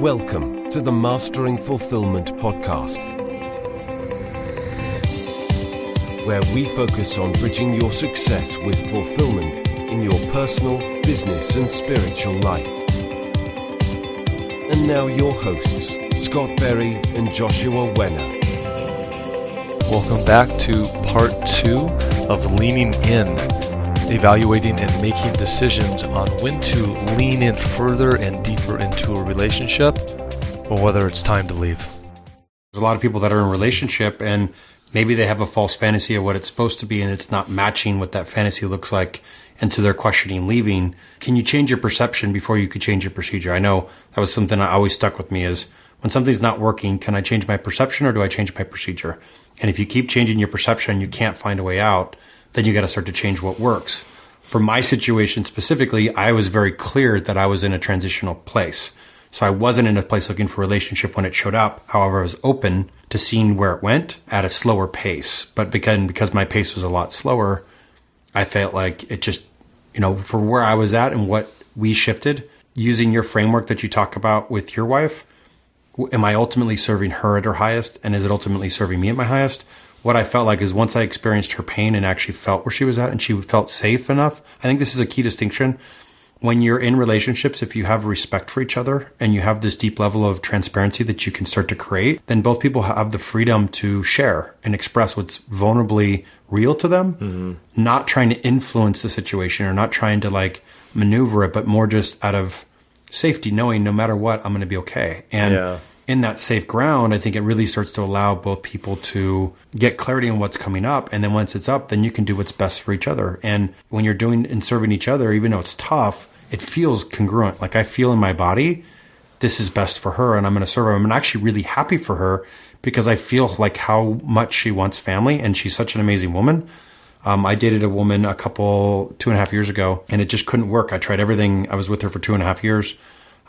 Welcome to the Mastering Fulfillment podcast, where we focus on bridging your success with fulfillment in your personal, business, and spiritual life. And now, your hosts, Scott Berry and Joshua Wenner. Welcome back to part two of Leaning In, evaluating and making decisions on when to lean in further and deeper into a relationship or whether it's time to leave. There's a lot of people that are in relationship and maybe they have a false fantasy of what it's supposed to be and it's not matching what that fantasy looks like. And so they're questioning leaving. Can you change your perception before you could change your procedure? I know that was something that always stuck with me is when something's not working, can I change my perception or do I change my procedure? And if you keep changing your perception, you can't find a way out, then you got to start to change what works. For my situation specifically, I was very clear that I was in a transitional place. So I wasn't in a place looking for a relationship when it showed up. However, I was open to seeing where it went at a slower pace. But because, because my pace was a lot slower, I felt like it just, you know, for where I was at and what we shifted using your framework that you talk about with your wife, am I ultimately serving her at her highest? And is it ultimately serving me at my highest? What I felt like is once I experienced her pain and actually felt where she was at and she felt safe enough. I think this is a key distinction. When you're in relationships, if you have respect for each other and you have this deep level of transparency that you can start to create, then both people have the freedom to share and express what's vulnerably real to them, mm-hmm. not trying to influence the situation or not trying to like maneuver it, but more just out of safety, knowing no matter what, I'm going to be okay. And yeah. In that safe ground, I think it really starts to allow both people to get clarity on what's coming up. And then once it's up, then you can do what's best for each other. And when you're doing and serving each other, even though it's tough, it feels congruent. Like I feel in my body, this is best for her and I'm going to serve her. I'm actually really happy for her because I feel like how much she wants family and she's such an amazing woman um, I dated a woman a couple, two and a half years ago, and it just couldn't work. I tried everything. I was with her for two and a half years.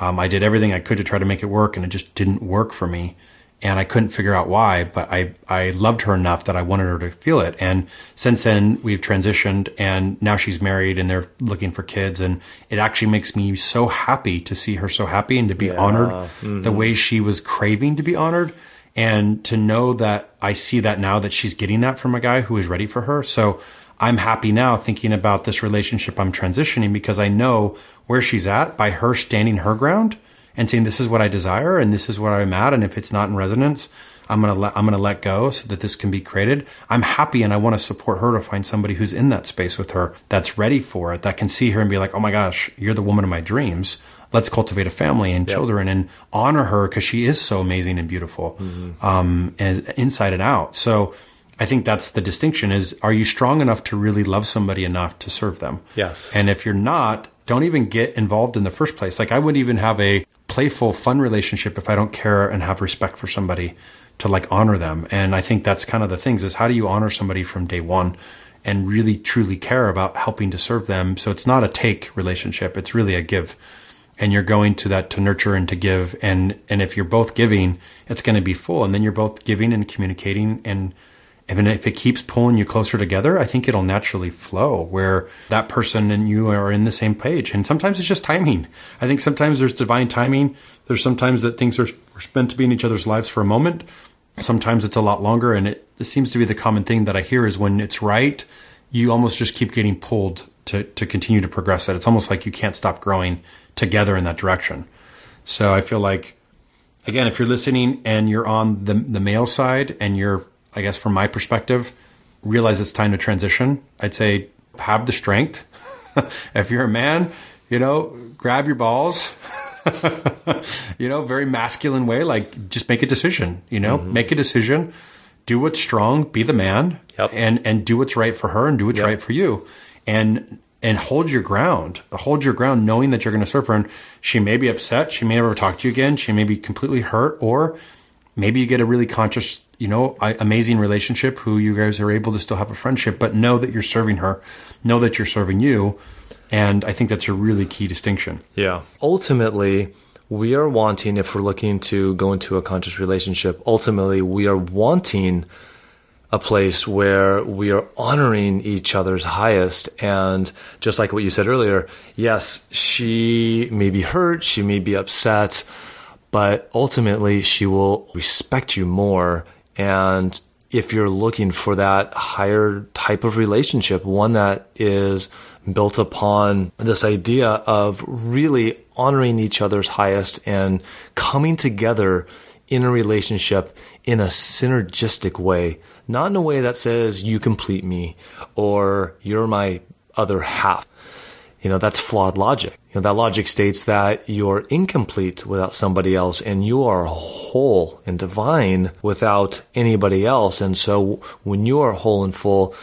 Um, I did everything I could to try to make it work, and it just didn't work for me. And I couldn't figure out why, but I, I loved her enough that I wanted her to feel it. And since then, we've transitioned, and now she's married, and they're looking for kids. And it actually makes me so happy to see her so happy and to be yeah. honored mm-hmm. the way she was craving to be honored and to know that I see that now that she's getting that from a guy who is ready for her. So I'm happy now thinking about this relationship I'm transitioning because I know where she's at by her standing her ground and saying, this is what I desire and this is where I'm at. And if it's not in resonance, I'm going to let, I'm going to let go so that this can be created. I'm happy and I want to support her to find somebody who's in that space with her that's ready for it, that can see her and be like, Oh my gosh, you're the woman of my dreams let's cultivate a family and yep. children and honor her because she is so amazing and beautiful, mm-hmm. um, and inside and out. So I think that's the distinction is, are you strong enough to really love somebody enough to serve them? Yes. And if you're not, don't even get involved in the first place. Like I wouldn't even have a playful, fun relationship if I don't care and have respect for somebody to like honor them. And I think that's kind of the things is how do you honor somebody from day one? and really truly care about helping to serve them. So it's not a take relationship. It's really a give and you're going to that to nurture and to give and and if you're both giving it's going to be full and then you're both giving and communicating and and if it keeps pulling you closer together, I think it'll naturally flow where that person and you are in the same page. And sometimes it's just timing. I think sometimes there's divine timing. There's sometimes that things are are meant to be in each other's lives for a moment. Sometimes it's a lot longer. And it, it seems to be the common thing that I hear is when it's right, you almost just keep getting pulled to, to continue to progress that It's almost like you can't stop growing together in that direction. So I feel like, again, if you're listening and you're on the, the male side and you're, I guess, from my perspective, realize it's time to transition, I'd say have the strength. if you're a man, you know, grab your balls. you know, very masculine way, like just make a decision, you know, mm-hmm. make a decision, do what's strong, be the man, yep. and and do what's right for her and do what's yep. right for you. And and hold your ground. Hold your ground knowing that you're going to serve her. And she may be upset. She may never talk to you again. She may be completely hurt. Or maybe you get a really conscious, you know, amazing relationship who you guys are able to still have a friendship, but know that you're serving her. Know that you're serving you. And I think that's a really key distinction. Yeah. Ultimately, we are wanting, if we're looking to go into a conscious relationship, ultimately, we are wanting a place where we are honoring each other's highest. And just like what you said earlier, yes, she may be hurt, she may be upset, but ultimately she will respect you more. And if you're looking for that higher type of relationship, one that is built upon this idea of really honoring each other's highest and coming together in a relationship in a synergistic way, not in a way that says you complete me or you're my other half. You know, that's flawed logic. You know, that logic states that you're incomplete without somebody else and you are whole and divine without anybody else. And so when you are whole and full,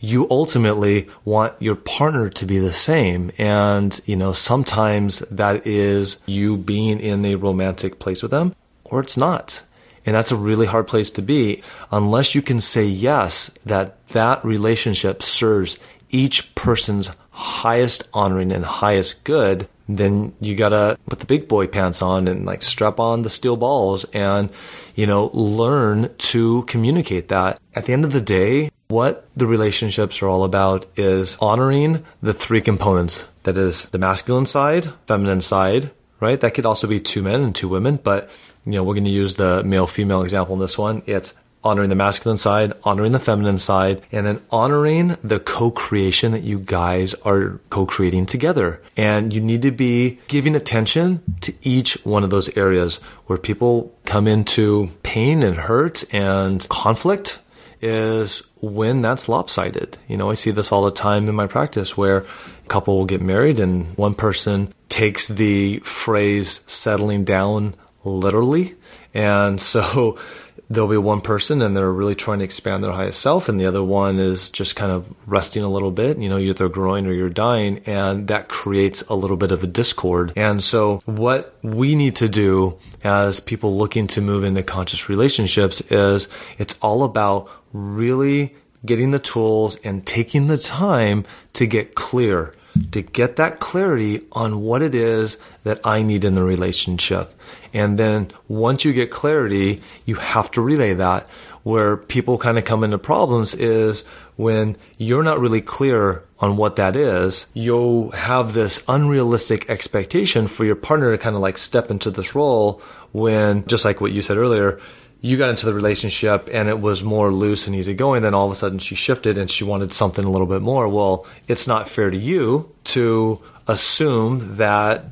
you ultimately want your partner to be the same. And, you know, sometimes that is you being in a romantic place with them or it's not. And that's a really hard place to be unless you can say yes, that that relationship serves each person's highest honoring and highest good, then you gotta put the big boy pants on and like strap on the steel balls and, you know, learn to communicate that. At the end of the day, what the relationships are all about is honoring the three components. That is the masculine side, feminine side, right? That could also be two men and two women, but you know, we're going to use the male female example in this one. It's honoring the masculine side, honoring the feminine side, and then honoring the co-creation that you guys are co-creating together. And you need to be giving attention to each one of those areas where people come into pain and hurt and conflict is when that's lopsided. You know, I see this all the time in my practice where a couple will get married and one person takes the phrase settling down literally. And so there'll be one person and they're really trying to expand their highest self. And the other one is just kind of resting a little bit you know you're either growing or you're dying. And that creates a little bit of a discord. And so what we need to do as people looking to move into conscious relationships is it's all about really getting the tools and taking the time to get clear to get that clarity on what it is that I need in the relationship. And then once you get clarity, you have to relay that. Where people kind of come into problems is when you're not really clear on what that is, you'll have this unrealistic expectation for your partner to kind of like step into this role when, just like what you said earlier, you got into the relationship and it was more loose and easygoing, then all of a sudden she shifted and she wanted something a little bit more. Well, it's not fair to you to assume that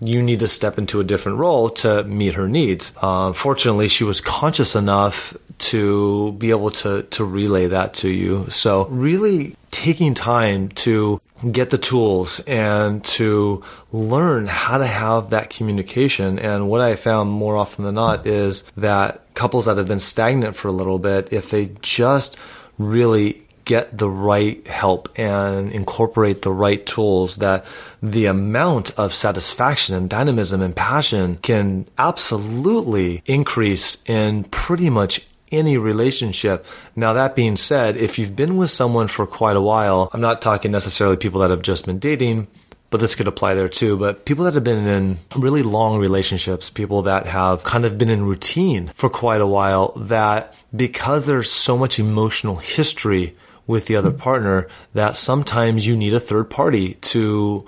you need to step into a different role to meet her needs. Uh, fortunately, she was conscious enough to be able to to relay that to you. So really taking time to get the tools and to learn how to have that communication. And what I found more often than not is that couples that have been stagnant for a little bit, if they just really get the right help and incorporate the right tools that the amount of satisfaction and dynamism and passion can absolutely increase in pretty much any relationship. Now, that being said, if you've been with someone for quite a while, I'm not talking necessarily people that have just been dating, but this could apply there too. But people that have been in really long relationships, people that have kind of been in routine for quite a while, that because there's so much emotional history with the other partner, that sometimes you need a third party to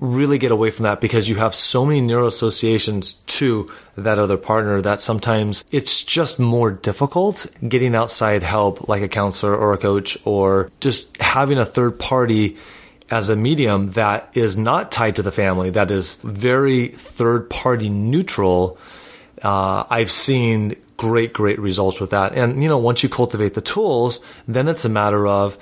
really get away from that because you have so many neural associations to that other partner that sometimes it's just more difficult getting outside help like a counselor or a coach or just having a third party as a medium that is not tied to the family, that is very third party neutral. Uh, I've seen great, great results with that. And, you know, once you cultivate the tools, then it's a matter of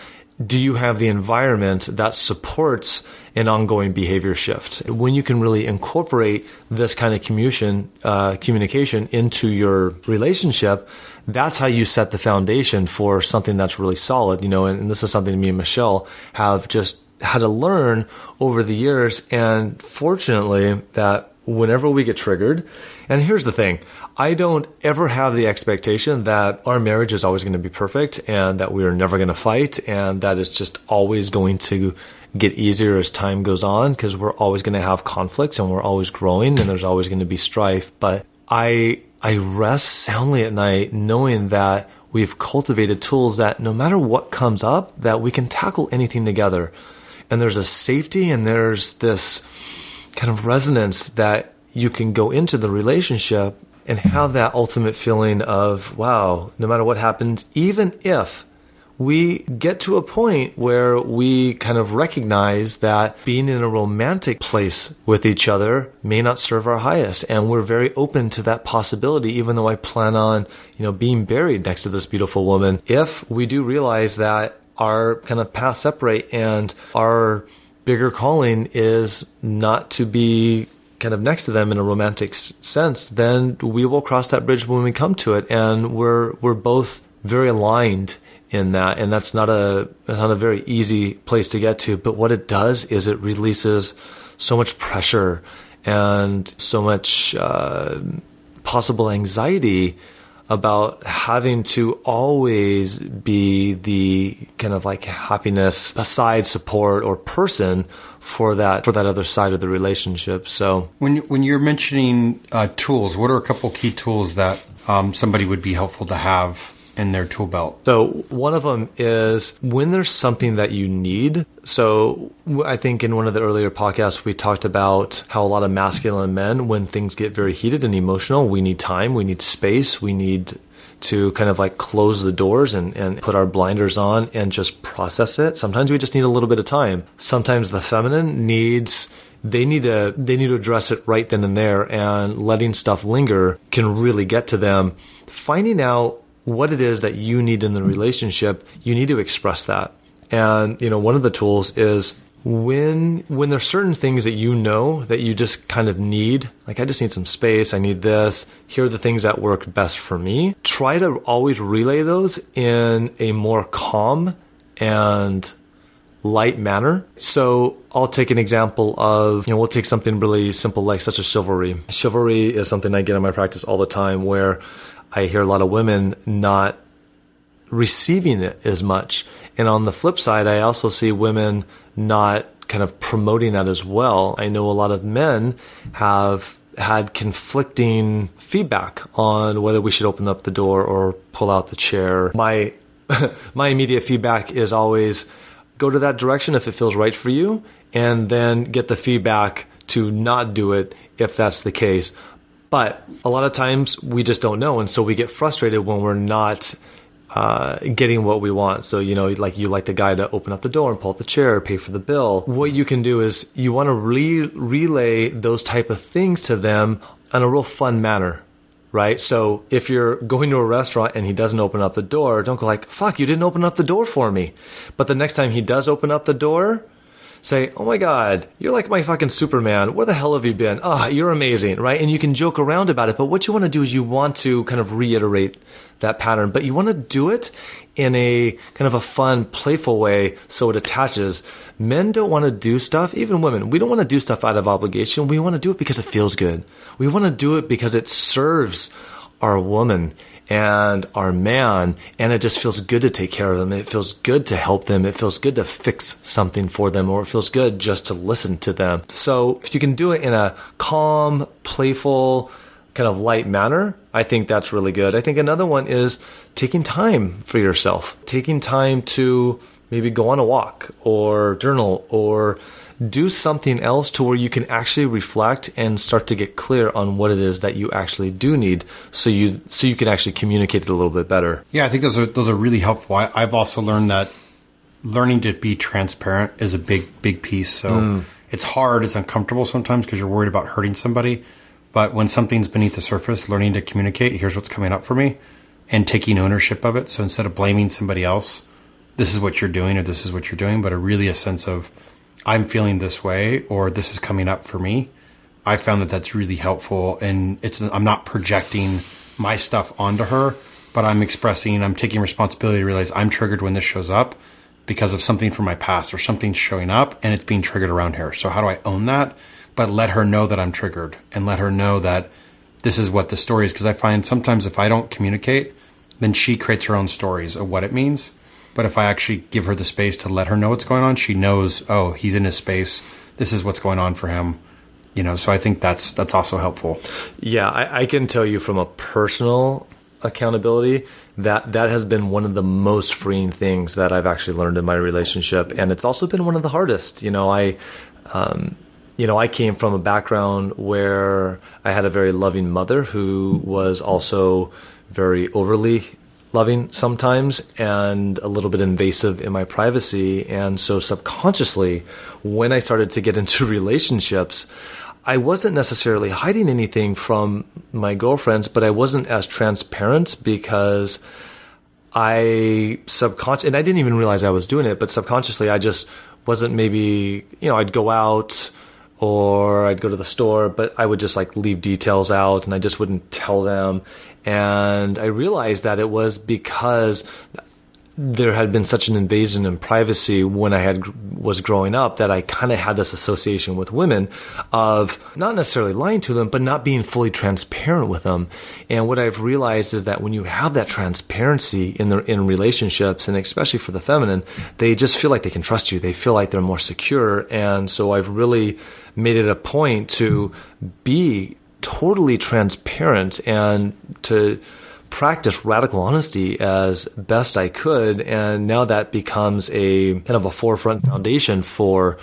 do you have the environment that supports an ongoing behavior shift? When you can really incorporate this kind of communication, uh, communication into your relationship, that's how you set the foundation for something that's really solid, you know, and, and this is something me and Michelle have just had to learn over the years. And fortunately that whenever we get triggered, and here's the thing, I don't ever have the expectation that our marriage is always going to be perfect and that we are never going to fight and that it's just always going to get easier as time goes on because we're always going to have conflicts and we're always growing and there's always going to be strife. But I, I rest soundly at night knowing that we've cultivated tools that no matter what comes up, that we can tackle anything together. And there's a safety and there's this kind of resonance that you can go into the relationship and mm-hmm. have that ultimate feeling of, wow, no matter what happens, even if we get to a point where we kind of recognize that being in a romantic place with each other may not serve our highest. And we're very open to that possibility, even though I plan on, you know, being buried next to this beautiful woman. If we do realize that our kind of paths separate and our bigger calling is not to be kind of next to them in a romantic sense, then we will cross that bridge when we come to it. And we're, we're both very aligned in that. And that's not a, that's not a very easy place to get to. But what it does is it releases so much pressure and so much, uh, possible anxiety about having to always be the kind of like happiness aside support or person for that for that other side of the relationship. So when when you're mentioning uh, tools, what are a couple key tools that um, somebody would be helpful to have in their tool belt? So one of them is when there's something that you need. So I think in one of the earlier podcasts we talked about how a lot of masculine men, when things get very heated and emotional, we need time, we need space, we need to kind of like close the doors and, and put our blinders on and just process it. Sometimes we just need a little bit of time. Sometimes the feminine needs they need to they need to address it right then and there and letting stuff linger can really get to them. Finding out what it is that you need in the relationship, you need to express that. And, you know, one of the tools is when when there's certain things that you know that you just kind of need like i just need some space i need this here are the things that work best for me try to always relay those in a more calm and light manner so i'll take an example of you know we'll take something really simple like such as chivalry chivalry is something i get in my practice all the time where I hear a lot of women not receiving it as much. And on the flip side, I also see women not kind of promoting that as well. I know a lot of men have had conflicting feedback on whether we should open up the door or pull out the chair. My my immediate feedback is always go to that direction if it feels right for you and then get the feedback to not do it if that's the case. But a lot of times we just don't know. And so we get frustrated when we're not uh, getting what we want. So, you know, like you like the guy to open up the door and pull out the chair, pay for the bill. What you can do is you want to re- relay those type of things to them in a real fun manner. Right. So if you're going to a restaurant and he doesn't open up the door, don't go like, fuck, you didn't open up the door for me. But the next time he does open up the door, say, Oh my God, you're like my fucking Superman. Where the hell have you been? Ah, oh, you're amazing, right? And you can joke around about it. But what you want to do is you want to kind of reiterate that pattern, but you want to do it in a kind of a fun, playful way so it attaches. Men don't want to do stuff, even women, we don't want to do stuff out of obligation. We want to do it because it feels good. We want to do it because it serves our woman and our man, and it just feels good to take care of them. It feels good to help them. It feels good to fix something for them, or it feels good just to listen to them. So if you can do it in a calm, playful, kind of light manner, I think that's really good. I think another one is taking time for yourself, taking time to maybe go on a walk or journal or do something else to where you can actually reflect and start to get clear on what it is that you actually do need so you so you can actually communicate it a little bit better. Yeah i think those are those are really helpful. I, i've also learned that learning to be transparent is a big big piece. So mm. it's hard it's uncomfortable sometimes because you're worried about hurting somebody. But when something's beneath the surface learning to communicate here's what's coming up for me and taking ownership of it. So instead of blaming somebody else this is what you're doing or this is what you're doing but a really a sense of I'm feeling this way or this is coming up for me. I found that that's really helpful and it's I'm not projecting my stuff onto her, but I'm expressing, I'm taking responsibility to realize I'm triggered when this shows up because of something from my past or something's showing up and it's being triggered around here. So how do I own that? But let her know that I'm triggered and let her know that this is what the story is. Cause I find sometimes if I don't communicate, then she creates her own stories of what it means. But if I actually give her the space to let her know what's going on, she knows, oh, he's in his space. This is what's going on for him. You know, so I think that's that's also helpful. Yeah, I, I can tell you from a personal accountability that that has been one of the most freeing things that I've actually learned in my relationship, and it's also been one of the hardest. You know, I um, you know, I came from a background where I had a very loving mother who was also very overly loving sometimes and a little bit invasive in my privacy. And so subconsciously, when I started to get into relationships, I wasn't necessarily hiding anything from my girlfriends, but I wasn't as transparent because I subconscious and I didn't even realize I was doing it, but subconsciously I just wasn't maybe, you know, I'd go out or I'd go to the store, but I would just like leave details out and I just wouldn't tell them. And I realized that it was because there had been such an invasion in privacy when I had was growing up that I kind of had this association with women of not necessarily lying to them, but not being fully transparent with them. And what I've realized is that when you have that transparency in the in relationships, and especially for the feminine, they just feel like they can trust you. They feel like they're more secure. And so I've really made it a point to be totally transparent and to practice radical honesty as best I could. And now that becomes a kind of a forefront foundation for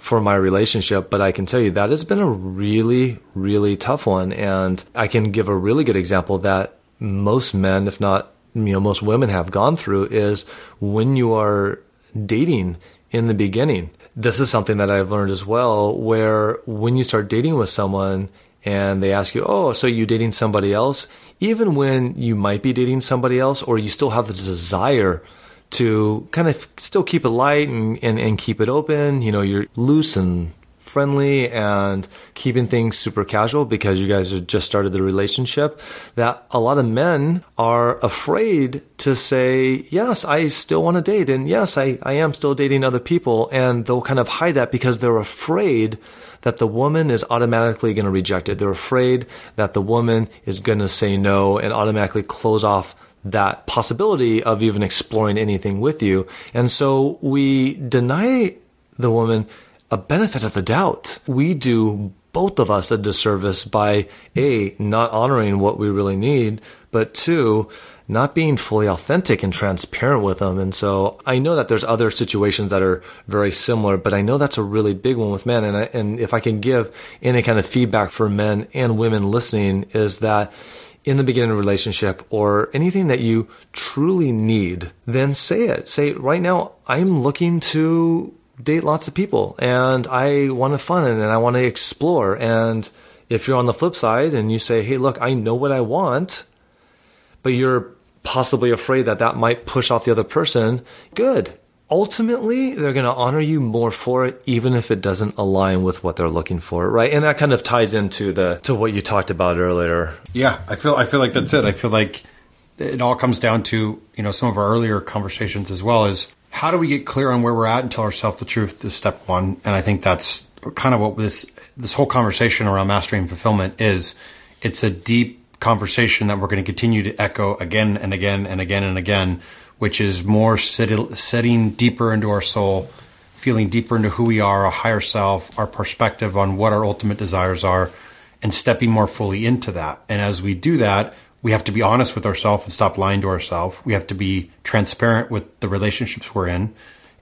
for my relationship, but I can tell you that has been a really, really tough one. And I can give a really good example that most men, if not, you know, most women have gone through is when you are dating in the beginning. This is something that I've learned as well, where when you start dating with someone and they ask you, Oh, so you're dating somebody else? Even when you might be dating somebody else or you still have the desire to kind of still keep it light and, and, and keep it open, you know, you're loose and friendly and keeping things super casual because you guys have just started the relationship that a lot of men are afraid to say yes i still want to date and yes I, I am still dating other people and they'll kind of hide that because they're afraid that the woman is automatically going to reject it. They're afraid that the woman is going to say no and automatically close off that possibility of even exploring anything with you. And so we deny the woman a benefit of the doubt. We do both of us a disservice by A, not honoring what we really need, but two, not being fully authentic and transparent with them. And so I know that there's other situations that are very similar, but I know that's a really big one with men. And I, and if I can give any kind of feedback for men and women listening is that in the beginning of a relationship or anything that you truly need, then say it. Say right now, I'm looking to date lots of people and I want to fun and I want to explore. And if you're on the flip side and you say, Hey, look, I know what I want, but you're possibly afraid that that might push off the other person, good. Ultimately, they're going to honor you more for it, even if it doesn't align with what they're looking for, right? And that kind of ties into the to what you talked about earlier. Yeah, I feel I feel like that's it. I feel like it all comes down to you know some of our earlier conversations as well is how do we get clear on where we're at and tell ourselves the truth is step one, and I think that's kind of what this this whole conversation around mastering fulfillment is. It's a deep conversation that we're going to continue to echo again and again and again and again, which is more sit- setting deeper into our soul, feeling deeper into who we are, our higher self, our perspective on what our ultimate desires are, and stepping more fully into that. And as we do that, we have to be honest with ourselves and stop lying to ourselves. We have to be transparent with the relationships we're in.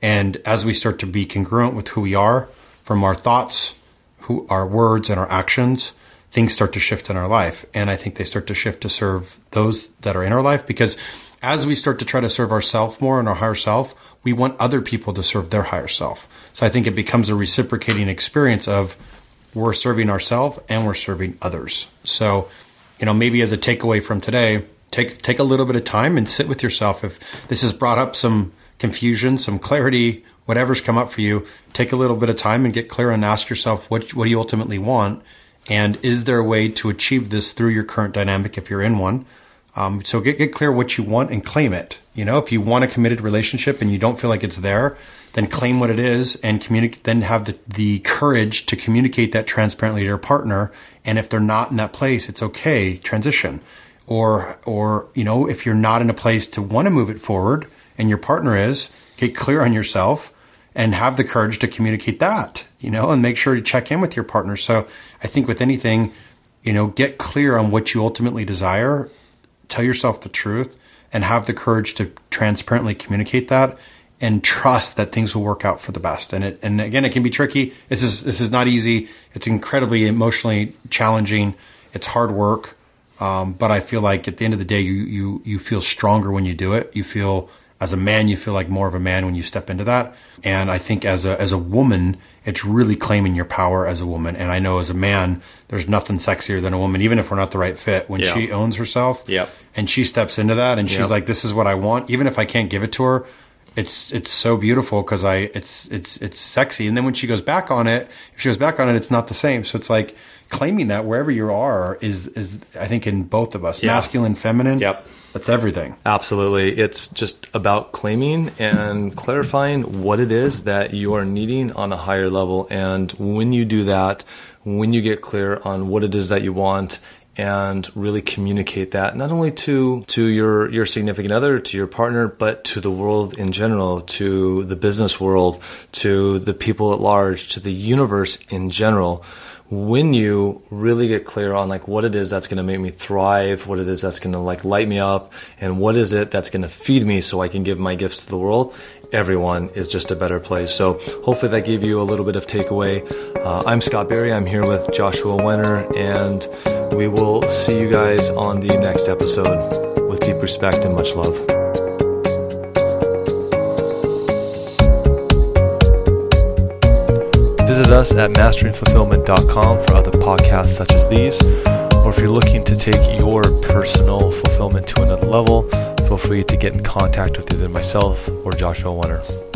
And as we start to be congruent with who we are from our thoughts, who our words and our actions, things start to shift in our life. And I think they start to shift to serve those that are in our life because as we start to try to serve ourselves more and our higher self, we want other people to serve their higher self. So I think it becomes a reciprocating experience of we're serving ourselves and we're serving others. So, you know, maybe as a takeaway from today, take take a little bit of time and sit with yourself. If this has brought up some confusion, some clarity, whatever's come up for you, take a little bit of time and get clear and ask yourself what what do you ultimately want and is there a way to achieve this through your current dynamic if you're in one? Um, so get, get clear what you want and claim it. You know, if you want a committed relationship and you don't feel like it's there, then claim what it is and communicate, then have the, the courage to communicate that transparently to your partner. And if they're not in that place, it's okay. Transition. Or, or, you know, if you're not in a place to want to move it forward and your partner is, get clear on yourself and have the courage to communicate that, you know, and make sure to check in with your partner. So I think with anything, you know, get clear on what you ultimately desire, tell yourself the truth, and have the courage to transparently communicate that. And trust that things will work out for the best. And it, and again, it can be tricky. This is, this is not easy. It's incredibly emotionally challenging. It's hard work. Um, but I feel like at the end of the day, you, you, you feel stronger when you do it. You feel, as a man, you feel like more of a man when you step into that. And I think as a, as a woman, it's really claiming your power as a woman. And I know as a man, there's nothing sexier than a woman, even if we're not the right fit. When Yeah. she owns herself Yep. and she steps into that and she's Yep. like, this is what I want. Even if I can't give it to her, it's, it's so beautiful because I, it's, it's, it's sexy. And then when she goes back on it, if she goes back on it, it's not the same. So it's like claiming that wherever you are is, is, I think in both of us, Yeah. masculine, feminine. Yep. That's everything. Absolutely. It's just about claiming and clarifying what it is that you are needing on a higher level. And when you do that, when you get clear on what it is that you want and really communicate that not only to to your your significant other to your partner but to the world in general to the business world to the people at large to the universe in general when you really get clear on like what it is that's going to make me thrive, what it is that's going to like light me up, and what is it that's going to feed me so I can give my gifts to the world, everyone is just a better place. So hopefully that gave you a little bit of takeaway. Uh, I'm Scott Berry. I'm here with Joshua Wenner, and we will see you guys on the next episode with deep respect and much love. Visit us at masteringfulfillment.com for other podcasts such as these. Or if you're looking to take your personal fulfillment to another level, feel free to get in contact with either myself or Joshua Wenner.